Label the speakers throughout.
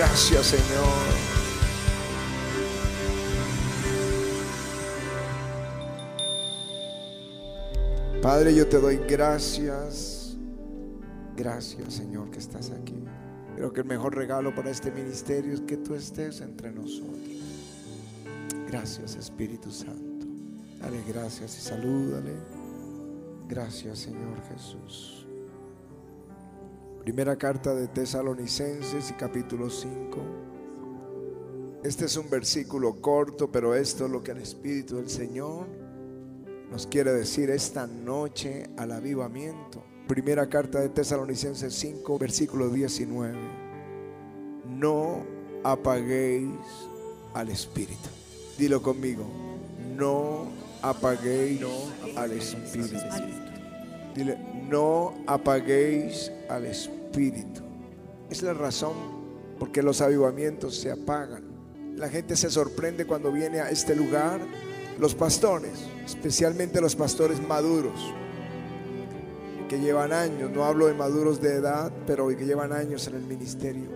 Speaker 1: Gracias, Señor. Padre, yo te doy gracias. Gracias, Señor, que estás aquí. Creo que el mejor regalo para este ministerio es que tú estés entre nosotros. Gracias, Espíritu Santo. Dale gracias y salúdale. Gracias, Señor Jesús. Primera carta de Tesalonicenses y capítulo 5. Este es un versículo corto, pero esto es lo que el Espíritu del Señor nos quiere decir esta noche al avivamiento. Primera carta de Tesalonicenses 5, versículo 19. No apaguéis al Espíritu. Dilo conmigo. No apaguéis al Espíritu. Dile, no apaguéis al Espíritu. Es la razón por qué los avivamientos se apagan. La gente se sorprende cuando viene a este lugar. Los pastores, especialmente los pastores maduros, que llevan años, no hablo de maduros de edad, pero que llevan años en el ministerio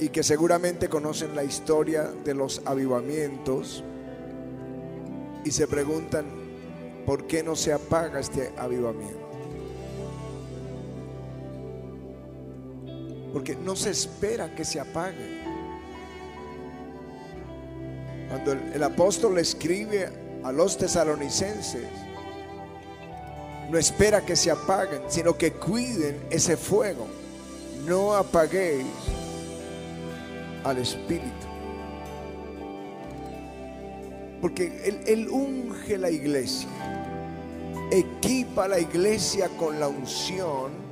Speaker 1: y que seguramente conocen la historia de los avivamientos y se preguntan por qué no se apaga este avivamiento. Porque no se espera que se apague. Cuando el, apóstol le escribe a los tesalonicenses, no espera que se apaguen, sino que cuiden ese fuego. No apaguéis al Espíritu. Porque él, él unge la iglesia, equipa la iglesia con la unción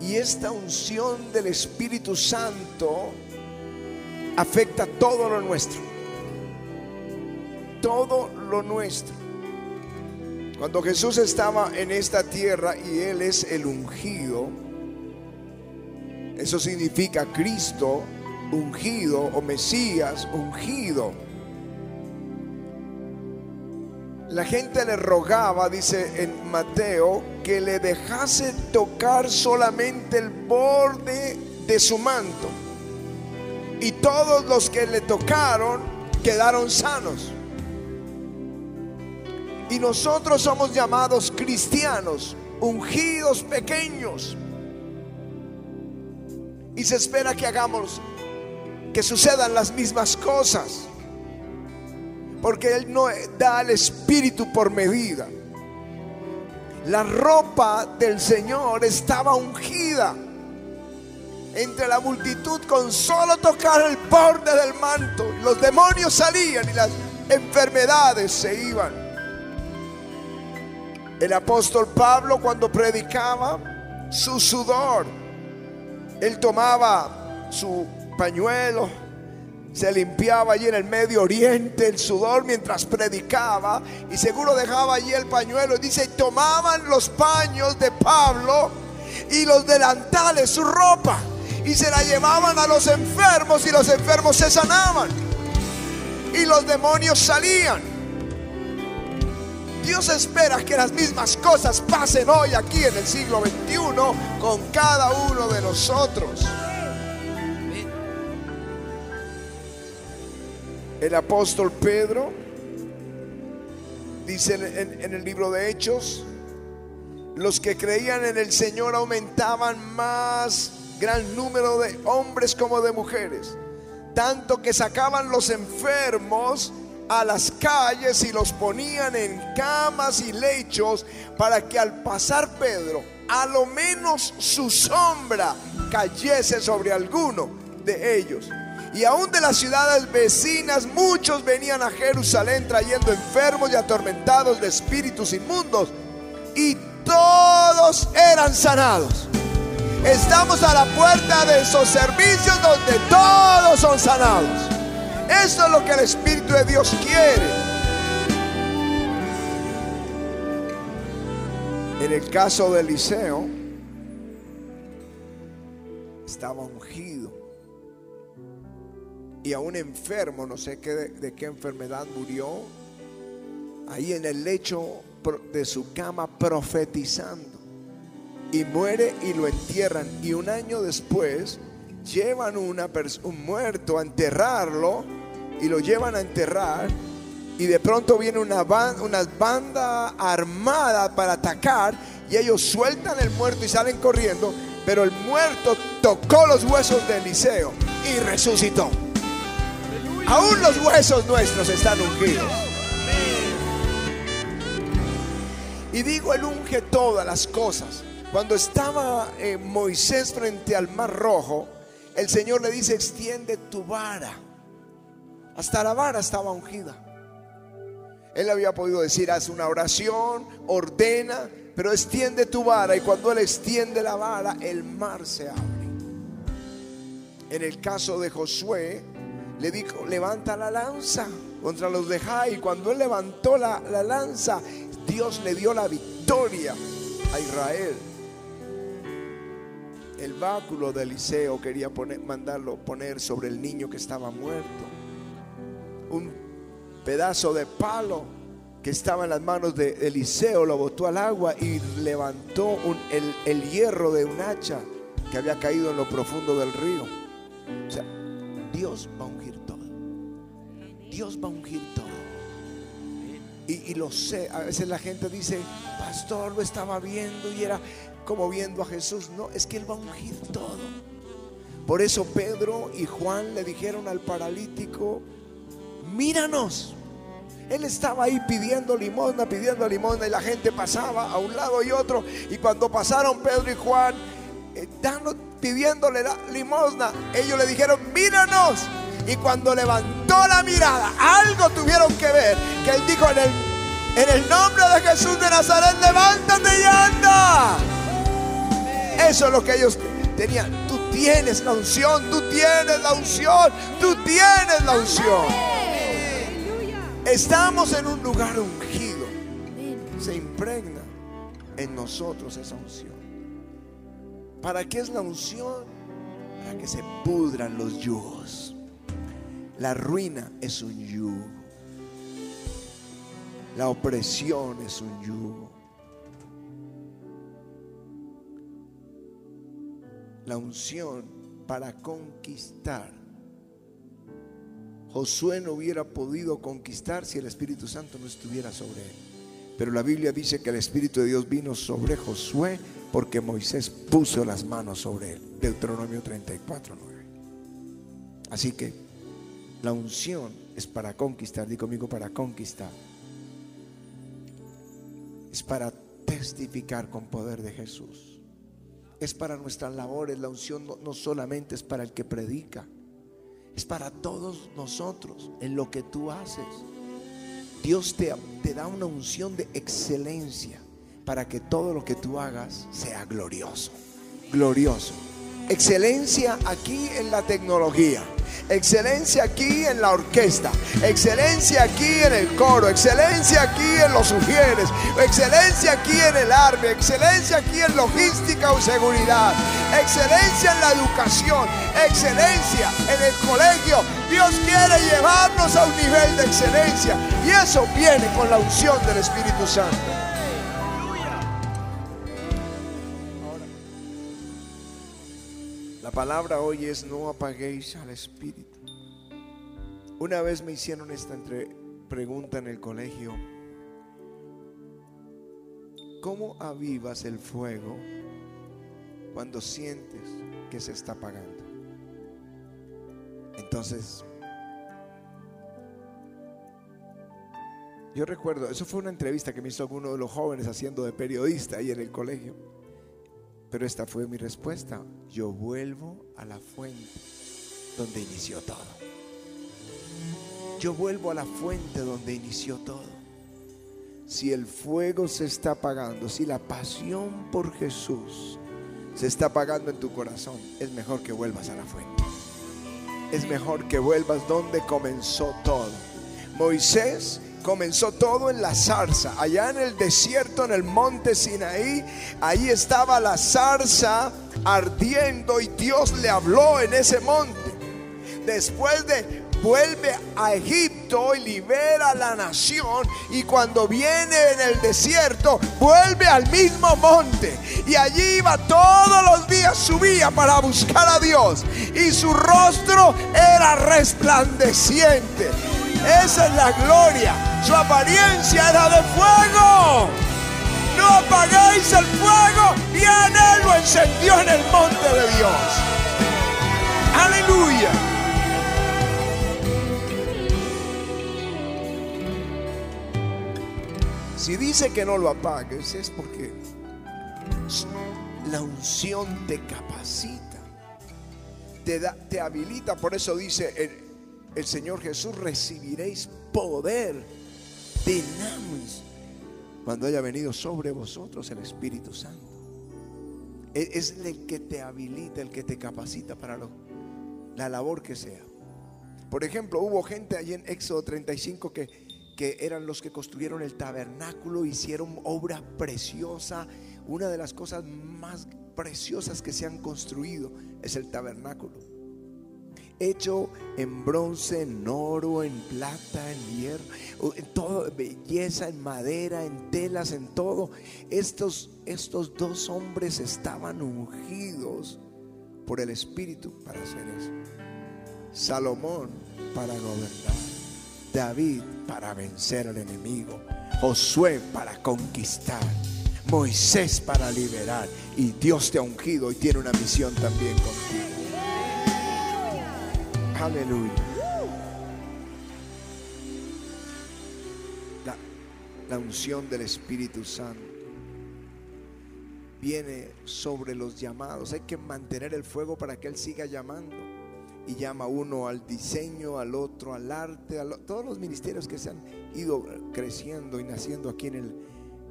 Speaker 1: y esta unción del Espíritu Santo afecta todo lo nuestro. Todo lo nuestro. Cuando Jesús estaba en esta tierra y Él es el ungido, eso significa Cristo ungido o Mesías ungido. La gente le rogaba, dice en Mateo, que le dejase tocar solamente el borde de su manto. Y todos los que le tocaron quedaron sanos. Y nosotros somos llamados cristianos, ungidos pequeños. Y se espera que hagamos, que sucedan las mismas cosas. Porque Él no da al Espíritu por medida. La ropa del Señor estaba ungida entre la multitud con solo tocar el borde del manto. Los demonios salían y las enfermedades se iban. El apóstol Pablo cuando predicaba, su sudor, él tomaba su pañuelo, se limpiaba allí en el Medio Oriente el sudor mientras predicaba y seguro dejaba allí el pañuelo. Dice, tomaban los paños de Pablo y los delantales, su ropa, y se la llevaban a los enfermos y los enfermos se sanaban y los demonios salían. Dios espera que las mismas cosas pasen hoy aquí en el siglo XXI con cada uno de nosotros. El apóstol Pedro dice en, en, el libro de Hechos, los que creían en el Señor aumentaban más gran número de hombres como de mujeres, tanto que sacaban los enfermos a las calles y los ponían en camas y lechos para que al pasar Pedro, a lo menos su sombra cayese sobre alguno de ellos. Y aún de las ciudades vecinas muchos venían a Jerusalén trayendo enfermos y atormentados de espíritus inmundos. Y todos eran sanados. Estamos a la puerta de esos servicios donde todos son sanados. Eso es lo que el Espíritu de Dios quiere. En el caso de Eliseo, estaba ungido. Y a un enfermo, no sé qué, de, qué enfermedad murió, ahí en el lecho de su cama profetizando. Y muere y lo entierran. Y un año después llevan una un muerto a enterrarlo y lo llevan a enterrar y de pronto viene una, una banda armada para atacar y ellos sueltan el muerto y salen corriendo, pero el muerto tocó los huesos de Eliseo y resucitó. Aún los huesos nuestros están ungidos. Y digo, él unge todas las cosas. Cuando estaba eh, Moisés frente al mar rojo, el Señor le dice, extiende tu vara. Hasta la vara estaba ungida. Él había podido decir, haz una oración, ordena, pero extiende tu vara. Y cuando Él extiende la vara, el mar se abre. En el caso de Josué, le dijo, levanta la lanza contra los de Jai. Cuando Él levantó la, la lanza, Dios le dio la victoria a Israel. El báculo de Eliseo quería poner, mandarlo poner sobre el niño que estaba muerto. Un pedazo de palo que estaba en las manos de Eliseo lo botó al agua y levantó el, el, hierro de un hacha que había caído en lo profundo del río. Dios va a ungir todo. Dios va a ungir todo. Y, y, lo sé, a veces la gente dice, pastor, lo estaba viendo y era como viendo a Jesús. No, es que Él va a ungir todo. Por eso Pedro y Juan le dijeron al paralítico, míranos. Él estaba ahí pidiendo limosna, pidiendo limosna y la gente pasaba a un lado y otro. Y cuando pasaron Pedro y Juan, eh, pidiéndole la limosna, ellos le dijeron, míranos. Y cuando levantó la mirada, algo tuvieron que ver, que él dijo en el, en el nombre de Jesús de Nazaret, levántate y anda. Eso es lo que ellos tenían. Tú tienes la unción, tú tienes la unción, tú tienes la unción. Estamos en un lugar ungido. Se impregna en nosotros esa unción. ¿Para qué es la unción? Para que se pudran los yugos. La ruina es un yugo. La opresión es un yugo. La unción para conquistar Josué no hubiera podido conquistar si el Espíritu Santo no estuviera sobre él. Pero la Biblia dice que el Espíritu de Dios vino sobre Josué porque Moisés puso las manos sobre él. Deuteronomio 34, 9. Así que la unción es para conquistar, di conmigo para conquistar. Es para testificar con poder de Jesús. Es para nuestras labores. La unción no solamente es para el que predica es para todos nosotros en lo que tú haces. Dios te, te, da una unción de excelencia para que todo lo que tú hagas sea glorioso. Glorioso. Excelencia aquí en la tecnología. Excelencia aquí en la orquesta. Excelencia aquí en el coro. Excelencia aquí en los sugieres. Excelencia aquí en el arme. Excelencia aquí en logística o seguridad. Excelencia en la educación. Excelencia en el colegio. Dios quiere llevarnos a un nivel de excelencia. Y eso viene con la unción del Espíritu Santo. Palabra hoy es no apaguéis al Espíritu. Una vez me hicieron esta entre pregunta en el colegio. ¿Cómo avivas el fuego cuando sientes que se está apagando? Entonces, yo recuerdo, eso fue una entrevista que me hizo alguno de los jóvenes haciendo de periodista ahí en el colegio. Pero esta fue mi respuesta. Yo vuelvo a la fuente donde inició todo. Yo vuelvo a la fuente donde inició todo. Si el fuego se está apagando, si la pasión por Jesús se está apagando en tu corazón, es mejor que vuelvas a la fuente. Es mejor que vuelvas donde comenzó todo. Moisés comenzó todo en la zarza, allá en el desierto, en el monte Sinaí, ahí estaba la zarza ardiendo y Dios le habló en ese monte. Después de vuelve a Egipto y libera a la nación. Y cuando viene en el desierto, vuelve al mismo monte. Y allí iba todos los días, subía para buscar a Dios. Y su rostro era resplandeciente. Esa es la gloria. Su apariencia era de fuego. No apaguéis el fuego. Y en él lo encendió en el monte de Dios. Aleluya. Si dice que no lo apagues es porque la unción te capacita, te, da, te habilita. Por eso dice el, Señor Jesús, recibiréis poder, dinamos cuando haya venido sobre vosotros el Espíritu Santo. E, es el que te habilita, el que te capacita para la labor que sea. Por ejemplo, hubo gente allí en Éxodo 35 que que eran los que construyeron el tabernáculo, hicieron obra preciosa. Una de las cosas más preciosas que se han construido es el tabernáculo. Hecho en bronce, en oro, en plata, en hierro, en todo, belleza, en madera, en telas, en todo. Estos, estos dos hombres estaban ungidos por el Espíritu para hacer eso. Salomón para gobernar. David para vencer al enemigo, Josué para conquistar, Moisés para liberar. Y Dios te ha ungido y tiene una misión también contigo. Aleluya. La, la unción del Espíritu Santo viene sobre los llamados. Hay que mantener el fuego para que Él siga llamando y llama uno al diseño, al otro al arte, a todos los ministerios que se han ido creciendo y naciendo aquí en el,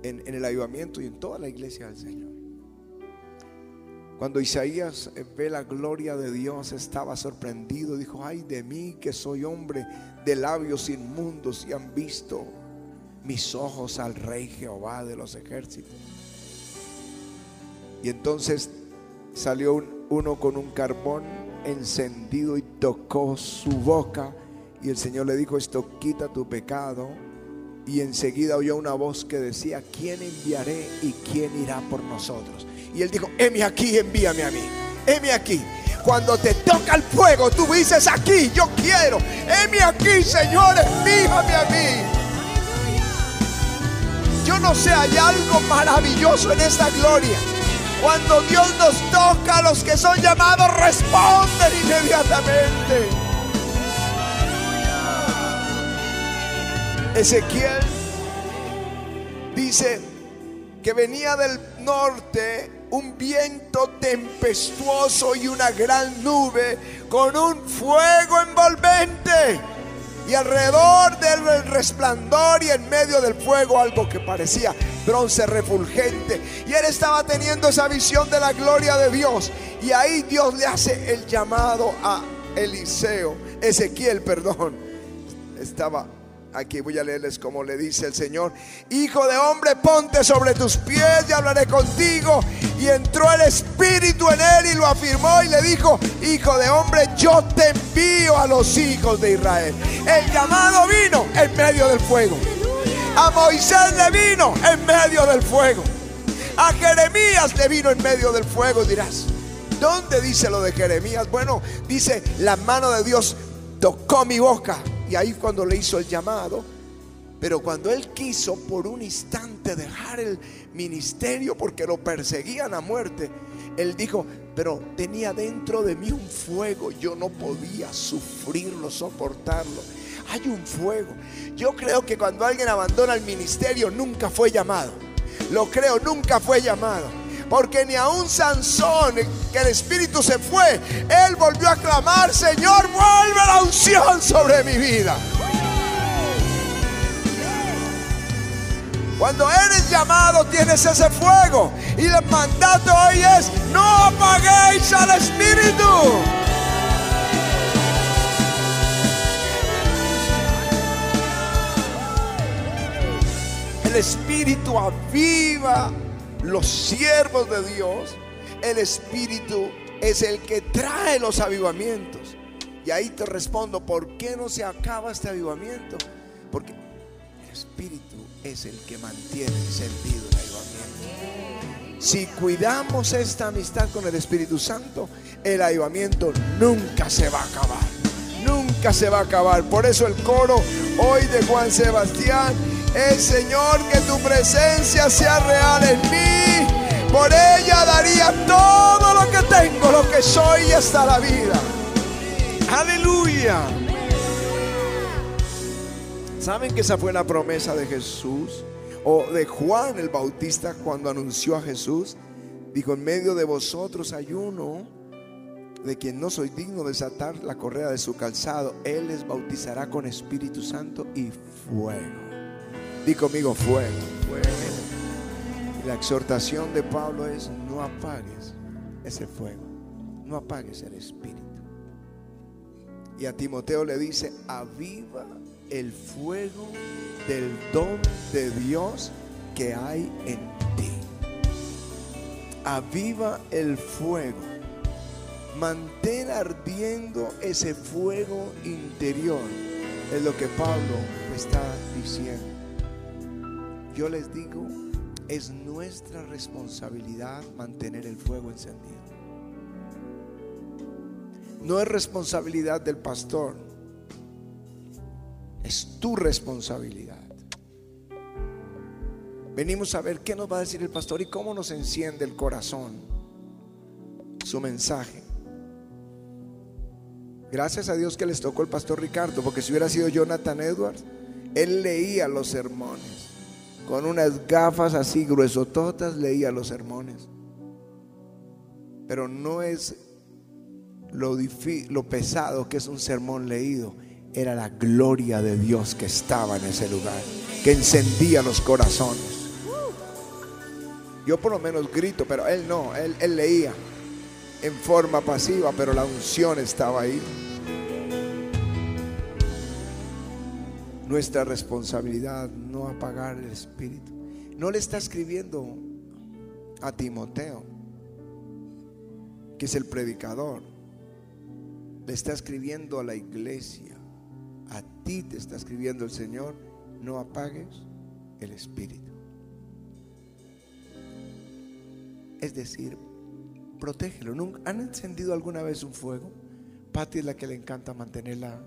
Speaker 1: en, en el avivamiento y en toda la iglesia del Señor. Cuando Isaías ve la gloria de Dios, estaba sorprendido. Dijo, ay de mí que soy hombre de labios inmundos y han visto mis ojos al rey Jehová de los ejércitos. Y entonces salió uno con un carbón encendido y tocó su boca. Y el Señor le dijo, esto quita tu pecado. Y enseguida oyó una voz que decía, ¿quién enviaré y quién irá por nosotros? Y él dijo, heme aquí, envíame a mí. Heme aquí. Cuando te toca el fuego, tú dices aquí, yo quiero. Heme aquí, Señor, envíame a mí. Yo no sé, hay algo maravilloso en esta gloria. Cuando Dios nos toca, los que son llamados responden inmediatamente. Ezequiel dice que venía del norte un viento tempestuoso y una gran nube con un fuego envolvente y alrededor del resplandor y en medio del fuego algo que parecía bronce refulgente. Y él estaba teniendo esa visión de la gloria de Dios. Y ahí Dios le hace el llamado a Eliseo, Ezequiel, perdón. Estaba Aquí voy a leerles como le dice el Señor. Hijo de hombre, ponte sobre tus pies y hablaré contigo. Y entró el Espíritu en él y lo afirmó y le dijo, Hijo de hombre, yo te envío a los hijos de Israel. El llamado vino en medio del fuego. A Moisés le vino en medio del fuego. A Jeremías le vino en medio del fuego, dirás. ¿Dónde dice lo de Jeremías? Bueno, dice, la mano de Dios tocó mi boca y ahí cuando le hizo el llamado, pero cuando él quiso por un instante dejar el ministerio porque lo perseguían a muerte, él dijo, pero tenía dentro de mí un fuego, yo no podía sufrirlo, soportarlo. Hay un fuego. Yo creo que cuando alguien abandona el ministerio nunca fue llamado. Lo creo, nunca fue llamado. Porque ni aun Sansón, que el espíritu se fue, él volvió a clamar, Señor, vuelve la unción sobre mi vida. Cuando eres llamado tienes ese fuego. Y el mandato hoy es, no apaguéis al espíritu. El espíritu aviva los siervos de Dios, el Espíritu es el que trae los avivamientos. Y ahí te respondo, ¿por qué no se acaba este avivamiento? Porque el Espíritu es el que mantiene encendido el avivamiento. Si cuidamos esta amistad con el Espíritu Santo, el avivamiento nunca se va a acabar. Nunca se va a acabar. Por eso el coro hoy de Juan Sebastián es Señor que tu presencia sea real en mí. Por ella daría todo lo que tengo, lo que soy y hasta la vida. Aleluya. ¿Saben que esa fue la promesa de Jesús? O de Juan el Bautista cuando anunció a Jesús. Dijo, en medio de vosotros hay uno de quien no soy digno de desatar la correa de su calzado. Él les bautizará con Espíritu Santo y fuego. Di conmigo fuego, fuego. Y la exhortación de Pablo es, no apagues ese fuego. No apagues el Espíritu. Y a Timoteo le dice, aviva el fuego del don de Dios que hay en ti. Aviva el fuego. Mantén ardiendo ese fuego interior. Es lo que Pablo está diciendo. Yo les digo, es nuestra responsabilidad mantener el fuego encendido. No es responsabilidad del pastor. Es tu responsabilidad. Venimos a ver qué nos va a decir el pastor y cómo nos enciende el corazón su mensaje. Gracias a Dios que les tocó el pastor Ricardo, porque si hubiera sido Jonathan Edwards, él leía los sermones. Con unas gafas así gruesototas leía los sermones. Pero no es lo, lo pesado que es un sermón leído, era la gloria de Dios que estaba en ese lugar, que encendía los corazones. Yo por lo menos grito, pero él no, él, él leía en forma pasiva, pero la unción estaba ahí. Nuestra responsabilidad no apagar el espíritu. No le está escribiendo a Timoteo, que es el predicador le está escribiendo a la iglesia, a ti te está escribiendo el Señor, no apagues el espíritu. Es decir, protégelo. ¿Han encendido alguna vez un fuego? Patti es la que le encanta mantenerla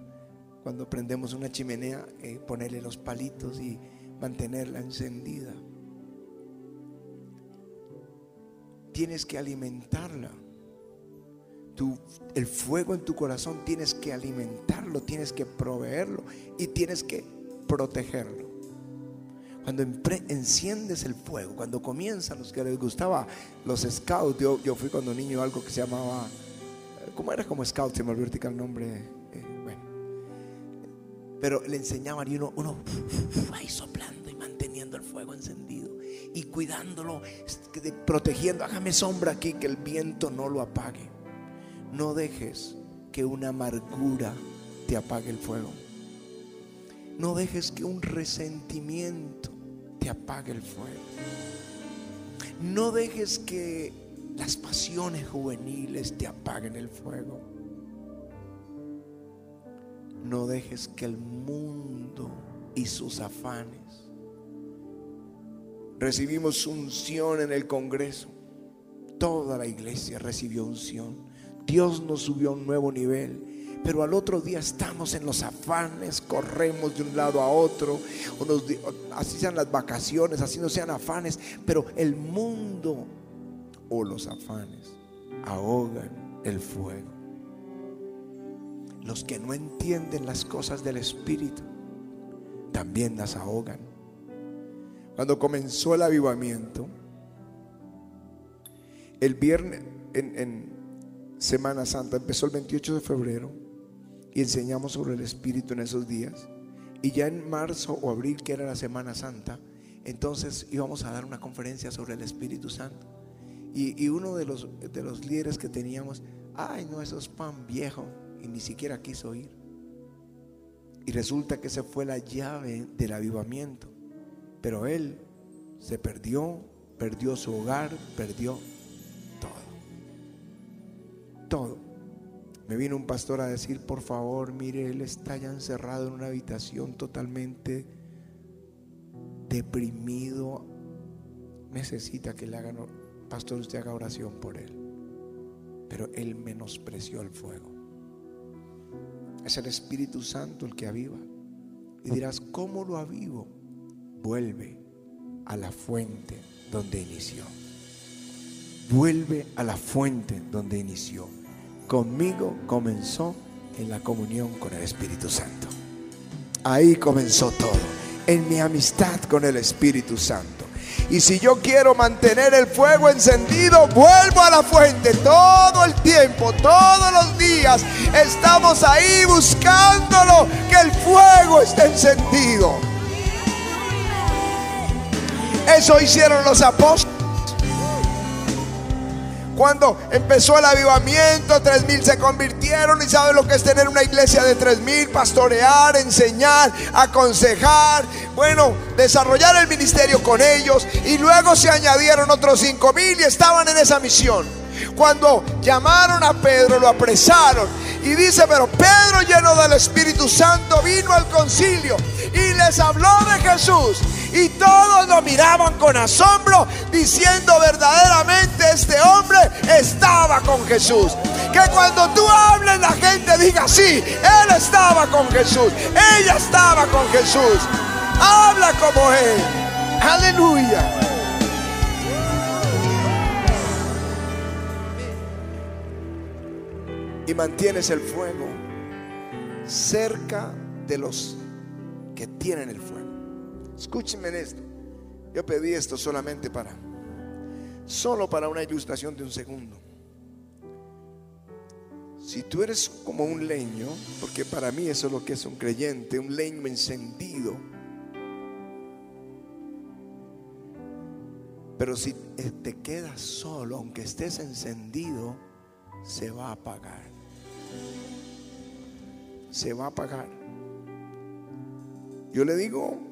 Speaker 1: cuando prendemos una chimenea, eh, ponerle los palitos y mantenerla encendida. Tienes que alimentarla el fuego en tu corazón tienes que alimentarlo, tienes que proveerlo y tienes que protegerlo. Cuando enciendes el fuego, cuando comienzan los que les gustaba los scouts, yo, yo fui cuando niño algo que se llamaba, ¿cómo era como scout? Se me olvidó el nombre. Pero le enseñaban y uno, uno ahí soplando y manteniendo el fuego encendido y cuidándolo, protegiendo, hágame sombra aquí que el viento no lo apague. No dejes que una amargura te apague el fuego. No dejes que un resentimiento te apague el fuego. No dejes que las pasiones juveniles te apaguen el fuego. No dejes que el mundo y sus afanes. Recibimos unción en el Congreso. Toda la iglesia recibió unción. Dios nos subió a un nuevo nivel. Pero al otro día estamos en los afanes, corremos de un lado a otro, así sean las vacaciones, así no sean afanes, pero el mundo o los afanes ahogan el fuego. Los que no entienden las cosas del Espíritu también las ahogan. Cuando comenzó el avivamiento, el viernes en Semana Santa. Empezó el 28 de febrero y enseñamos sobre el Espíritu en esos días. Y ya en marzo o abril, que era la Semana Santa, entonces íbamos a dar una conferencia sobre el Espíritu Santo. Y, uno de los, de los líderes que teníamos, ay, no, eso es pan viejo. Y ni siquiera quiso ir. Y resulta que esa fue la llave del avivamiento. Pero él se perdió, perdió su hogar, perdió todo. me vino un pastor a decir, por favor, mire, él está ya encerrado en una habitación totalmente deprimido. Necesita que le hagan, pastor, usted haga oración por él. Pero él menospreció el fuego. Es el Espíritu Santo el que aviva. Y dirás, ¿cómo lo avivo? Vuelve a la fuente donde inició. Vuelve a la fuente donde inició. Conmigo comenzó en la comunión con el Espíritu Santo. Ahí comenzó todo, en mi amistad con el Espíritu Santo. Y si yo quiero mantener el fuego encendido, vuelvo a la fuente todo el tiempo, todos los días. Estamos ahí buscándolo, que el fuego esté encendido. Eso hicieron los apóstoles. Cuando empezó el avivamiento, tres mil se convirtieron y saben lo que es tener una iglesia de tres mil, pastorear, enseñar, aconsejar, bueno, desarrollar el ministerio con ellos y luego se añadieron otros cinco mil y estaban en esa misión. Cuando llamaron a Pedro, lo apresaron y dice, pero Pedro lleno del Espíritu Santo vino al concilio y les habló de Jesús y todos lo miraban con asombro, diciendo verdaderamente este hombre estaba con Jesús. Que cuando tú hables la gente diga, sí, él estaba con Jesús, ella estaba con Jesús. Habla como él. Aleluya. Mantienes el fuego cerca de los que tienen el fuego. Escúchenme en esto. Yo pedí esto solamente para, solo para una ilustración de un segundo. Si tú eres como un leño, porque para mí eso es lo que es un creyente, un leño encendido. Pero si te quedas solo, aunque estés encendido, se va a apagar. Se va a apagar. Yo le digo,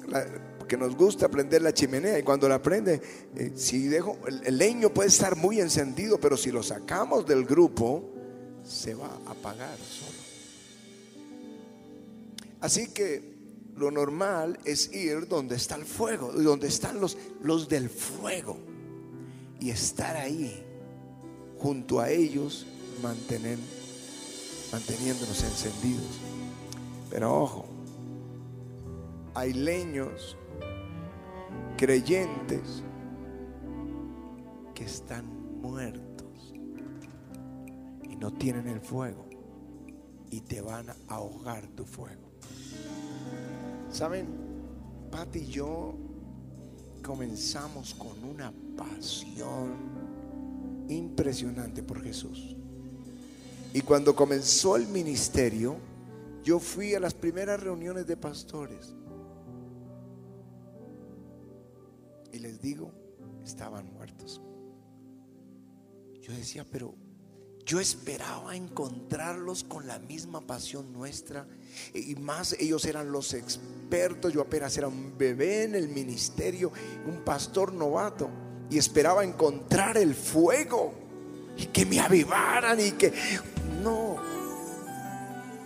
Speaker 1: que nos gusta prender la chimenea y cuando la prende, eh, si dejo, el, leño puede estar muy encendido, pero si lo sacamos del grupo, se va a apagar solo. Así que lo normal es ir donde está el fuego, donde están los, los del fuego, y estar ahí, junto a ellos, mantener, manteniéndonos encendidos. Pero ojo, hay leños creyentes que están muertos y no tienen el fuego y te van a ahogar tu fuego. ¿Saben? Pati y yo comenzamos con una pasión impresionante por Jesús. Y cuando comenzó el ministerio, yo fui a las primeras reuniones de pastores Y les digo, estaban muertos. Yo decía, pero yo esperaba encontrarlos con la misma pasión nuestra. Y más ellos eran los expertos. Yo apenas era un bebé en el ministerio, un pastor novato. Y esperaba encontrar el fuego. Y que me avivaran y que...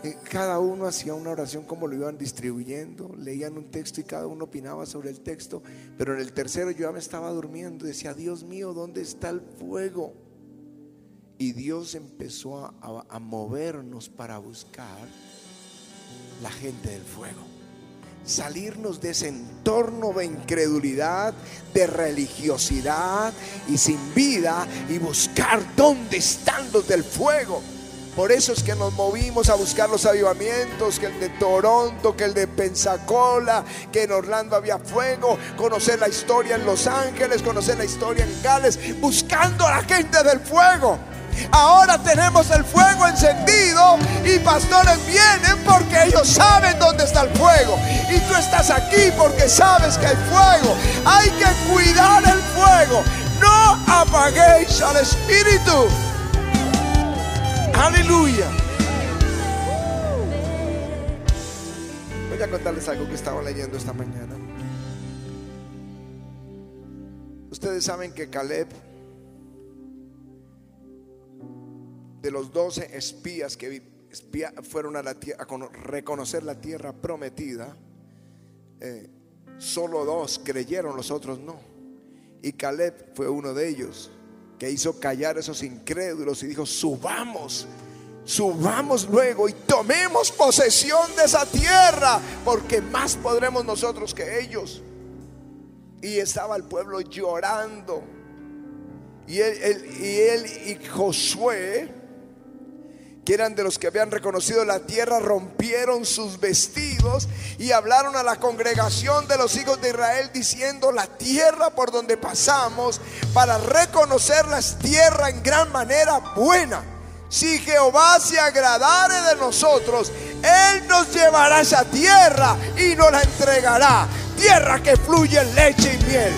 Speaker 1: No, cada uno hacía una oración como lo iban distribuyendo, leían un texto y cada uno opinaba sobre el texto, pero en el tercero yo ya me estaba durmiendo decía, Dios mío, ¿dónde está el fuego? Y Dios empezó a, a movernos para buscar la gente del fuego. Salirnos de ese entorno de incredulidad, de religiosidad y sin vida y buscar dónde están los del fuego. Por eso es que nos movimos a buscar los avivamientos, que el de Toronto, que el de Pensacola, que en Orlando había fuego, conocer la historia en Los Ángeles, conocer la historia en Gales, buscando a la gente del fuego. Ahora tenemos el fuego encendido y pastores vienen porque ellos saben dónde está el fuego. Y tú estás aquí porque sabes que hay fuego. Hay que cuidar el fuego. No apaguéis al Espíritu. Aleluya. Voy a contarles algo que estaba leyendo esta mañana. Ustedes saben que Caleb de los doce espías que fueron a, la tierra, a reconocer la tierra prometida, eh, solo dos creyeron, los otros no. Y Caleb fue uno de ellos que hizo callar a esos incrédulos y dijo, subamos, subamos luego y tomemos posesión de esa tierra, porque más podremos nosotros que ellos. Y estaba el pueblo llorando. Y él, y, él y Josué que eran de los que habían reconocido la tierra, rompieron sus vestidos y hablaron a la congregación de los hijos de Israel diciendo, la tierra por donde pasamos para reconocer la tierra en gran manera buena. Si Jehová se agradare de nosotros, Él nos llevará esa tierra y nos la entregará. Tierra que fluye leche y miel.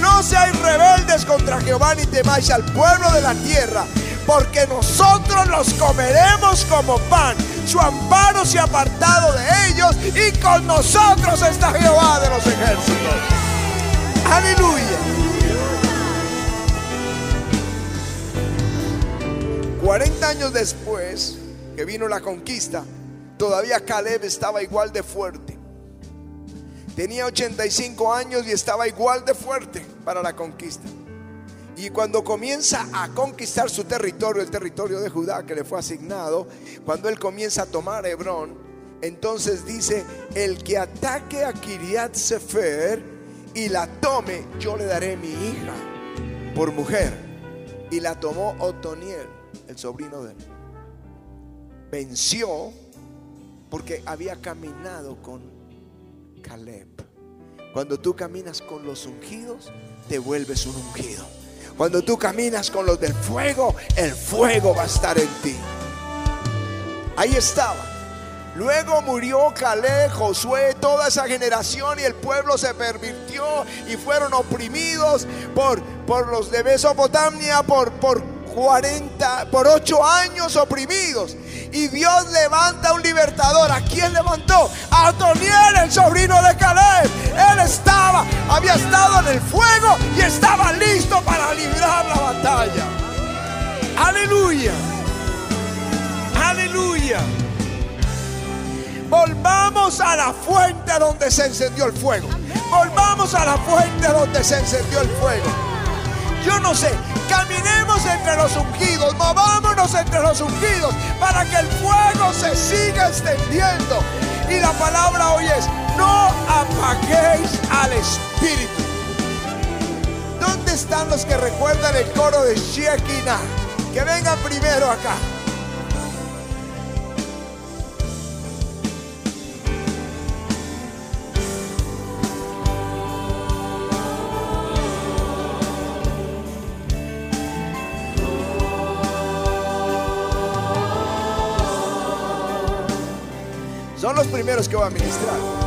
Speaker 1: No seáis rebeldes contra Jehová ni temáis al pueblo de la tierra porque nosotros los comeremos como pan. Su amparo se ha apartado de ellos y con nosotros está Jehová de los ejércitos. Aleluya. 40 años después que vino la conquista, todavía Caleb estaba igual de fuerte. Tenía 85 años y estaba igual de fuerte para la conquista. Y cuando comienza a conquistar su territorio, el territorio de Judá que le fue asignado, cuando él comienza a tomar Hebrón, entonces dice, el que ataque a Kiriat Sefer y la tome, yo le daré mi hija por mujer. Y la tomó Otoniel, el sobrino de él. Venció porque había caminado con Caleb. Cuando tú caminas con los ungidos, te vuelves un ungido. Cuando tú caminas con los del fuego, el fuego va a estar en ti. Ahí estaba. Luego murió Caleb, Josué, toda esa generación y el pueblo se pervirtió y fueron oprimidos por, por los de Mesopotamia, por, por 40, por 8 años oprimidos. Y Dios levanta un libertador. ¿A quién levantó? A el sobrino de Caleb. Él estaba, había estado en el fuego y estaba listo para librar la batalla. Aleluya. Aleluya. Volvamos a la fuente donde se encendió el fuego. Volvamos a la fuente donde se encendió el fuego. Yo no sé, Caminemos entre los ungidos, movámonos entre los ungidos para que el fuego se siga extendiendo. Y la palabra hoy es, no apaguéis al Espíritu. ¿Dónde están los que recuerdan el coro de Shekinah? Que vengan primero acá. primeiros que eu vou ministrar.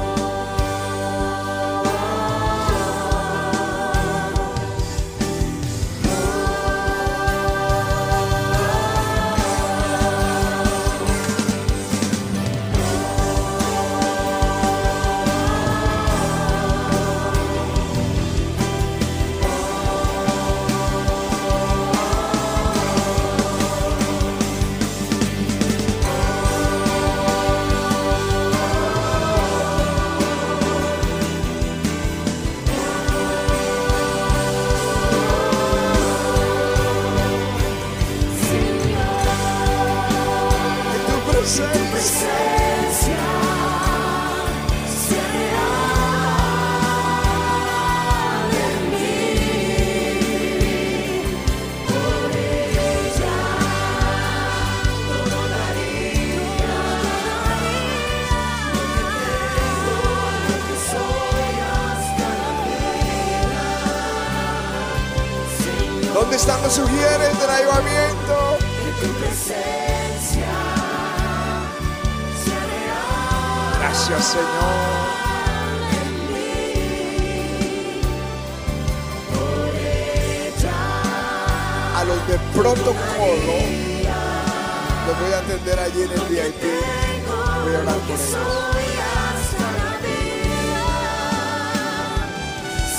Speaker 1: Voy a atender allí en el día y tengo, voy a hablar con Dios. Porque soy hasta la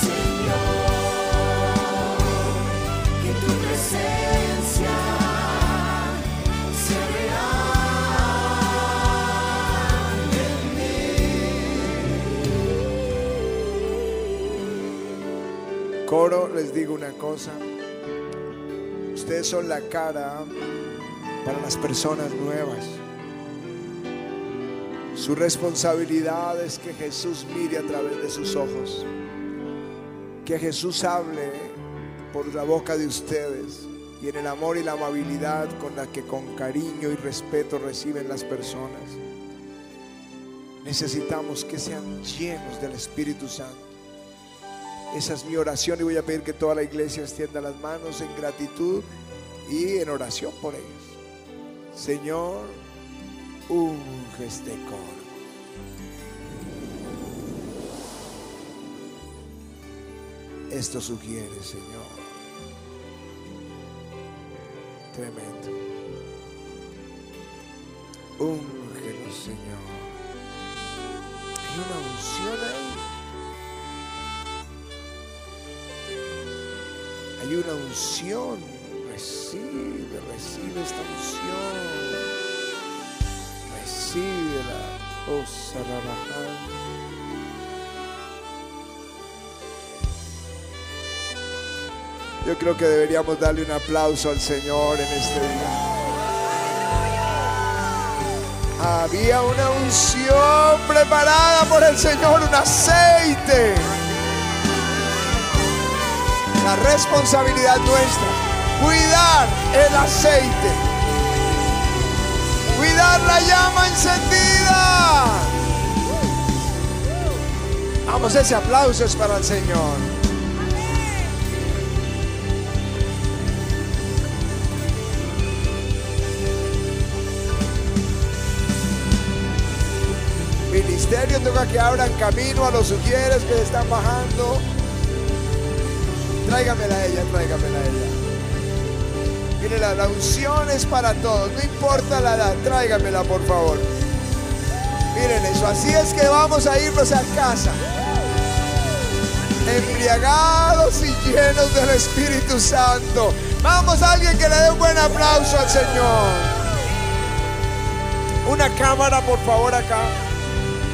Speaker 1: Señor, que tu presencia se vea en mí. Coro, les digo una cosa, ustedes son la cara para las personas nuevas. Su responsabilidad es que Jesús mire a través de sus ojos. Que Jesús hable por la boca de ustedes y en el amor y la amabilidad con la que con cariño y respeto reciben las personas. Necesitamos que sean llenos del Espíritu Santo. Esa es mi oración y voy a pedir que toda la iglesia extienda las manos en gratitud y en oración por ellos. Señor, unge este coro. Esto sugiere, Señor. Tremendo. Úngelo, Señor. Hay una unción ahí. Hay una unción. Recibe, recibe esta unción. Recibe la osa Yo creo que deberíamos darle un aplauso al Señor en este día. Había una unción preparada por el Señor, un aceite. La responsabilidad nuestra, cuidar el aceite, cuidar la llama encendida. Vamos, ese aplauso es para el Señor. ministerio toca que abran camino a los sugieres que están bajando. Tráigamela a ella, tráigamela a ella. Mire, la, la unción es para todos, no importa la edad, tráigamela por favor. Miren eso, así es que vamos a irnos a casa. Embriagados y llenos del Espíritu Santo. Vamos a alguien que le dé un buen aplauso al Señor. Una cámara, por favor, acá.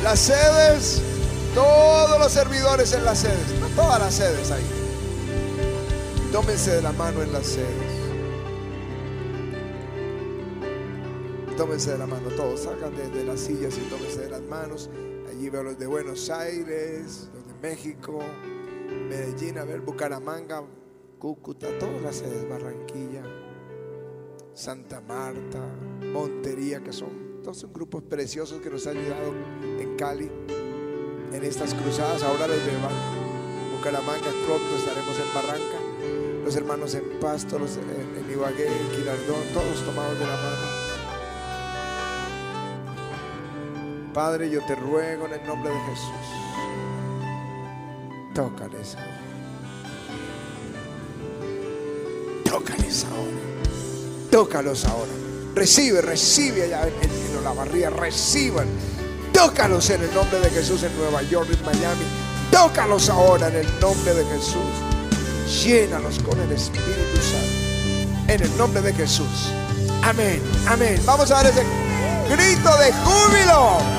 Speaker 1: Las sedes, todos los servidores en las sedes, no todas las sedes ahí. Tómense de la mano en las sedes. Tómense de la mano todos, salgan de, las sillas y tómense de las manos. Allí veo los de Buenos Aires, los de México, Medellín, a ver, Bucaramanga, Cúcuta, todas las sedes, Barranquilla, Santa Marta, Montería, que son todos son grupos preciosos que nos han ayudado en Cali, en estas cruzadas. Ahora los llevan Bucaramanga, pronto estaremos en Barranca. Los hermanos en Pasto, los en, Ibagué, en Quirardón, todos tomados de la mano. Padre, yo te ruego en el nombre de Jesús. Tócales ahora. Tócales ahora. Tócalos ahora. Recibe, recibe allá en, la barría, reciban. Tócalos en el nombre de Jesús en Nueva York, en Miami. Tócalos ahora en el nombre de Jesús. Llénalos con el Espíritu Santo. En el nombre de Jesús. Amén, amén. Vamos a dar ese grito de júbilo.